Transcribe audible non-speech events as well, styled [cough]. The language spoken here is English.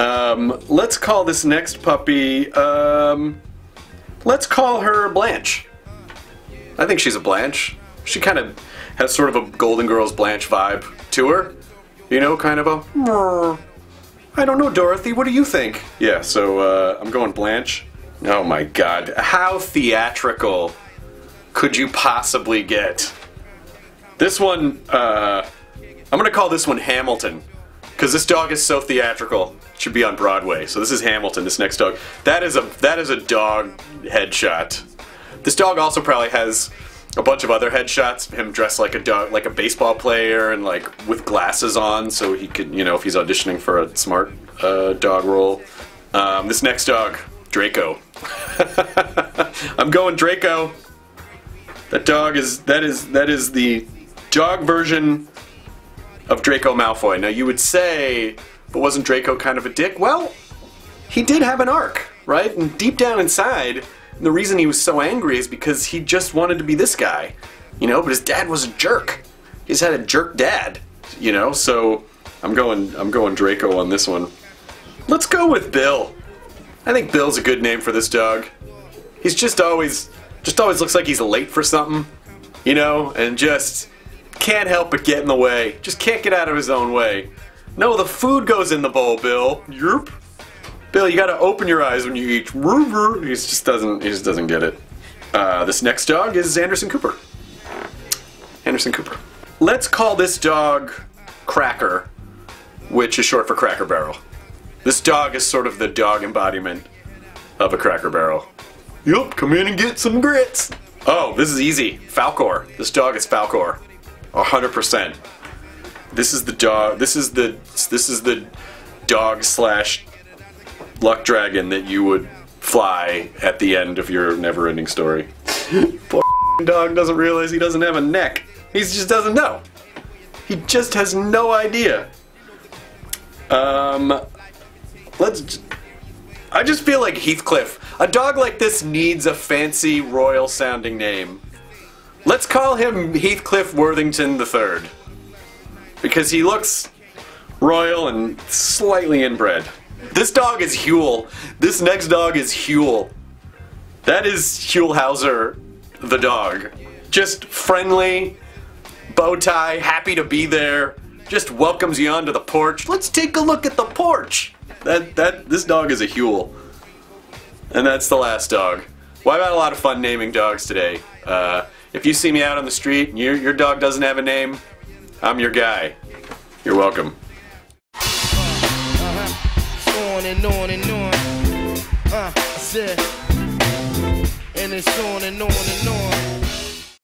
Um, let's call this next puppy, um, let's call her Blanche. I think she's a Blanche. She kind of has sort of a Golden Girls Blanche vibe to her. You know, kind of a. I don't know, Dorothy, what do you think? Yeah, so, uh, I'm going Blanche. Oh my god, how theatrical could you possibly get? This one, uh, I'm gonna call this one Hamilton. Because this dog is so theatrical. It should be on Broadway. So this is Hamilton, this next dog. That is a that is a dog headshot. This dog also probably has a bunch of other headshots him dressed like a dog like a baseball player and like with glasses on so he could you know if he's auditioning for a smart uh, dog role. Um, this next dog, Draco. [laughs] I'm going Draco. That dog is that is that is the dog version of Draco Malfoy. Now you would say, but wasn't Draco kind of a dick? Well, he did have an arc, right? And deep down inside, the reason he was so angry is because he just wanted to be this guy, you know. But his dad was a jerk. He's had a jerk dad, you know. So I'm going I'm going Draco on this one. Let's go with Bill. I think Bill's a good name for this dog. He's just always just always looks like he's late for something, you know, and just can't help but get in the way. Just can't get out of his own way. No, the food goes in the bowl, Bill. Yerp. Bill, you gotta open your eyes when you eat. He just doesn't. He just doesn't get it. Uh, this next dog is Anderson Cooper. Anderson Cooper. Let's call this dog Cracker, which is short for Cracker Barrel. This dog is sort of the dog embodiment of a Cracker Barrel. Yup, come in and get some grits. Oh, this is easy. Falkor. This dog is Falkor. Hundred percent. This is the dog. This is the this is the dog slash luck dragon that you would fly at the end of your never-ending story. [laughs] Poor dog doesn't realize he doesn't have a neck. He just doesn't know. He just has no idea. Um, let's. I just feel like Heathcliff. A dog like this needs a fancy royal sounding name. Let's call him Heathcliff Worthington III. Because he looks royal and slightly inbred. This dog is Huell. This next dog is Huell. That is Huell Howser, the dog. Just friendly, bow tie, happy to be there, just welcomes you onto the porch. Let's take a look at the porch. That that this dog is a Huell. And that's the last dog. Well, I've had a lot of fun naming dogs today. Uh, if you see me out on the street and your, your dog doesn't have a name, I'm your guy. You're welcome. on and on and on. Uh, and it's on and on and on.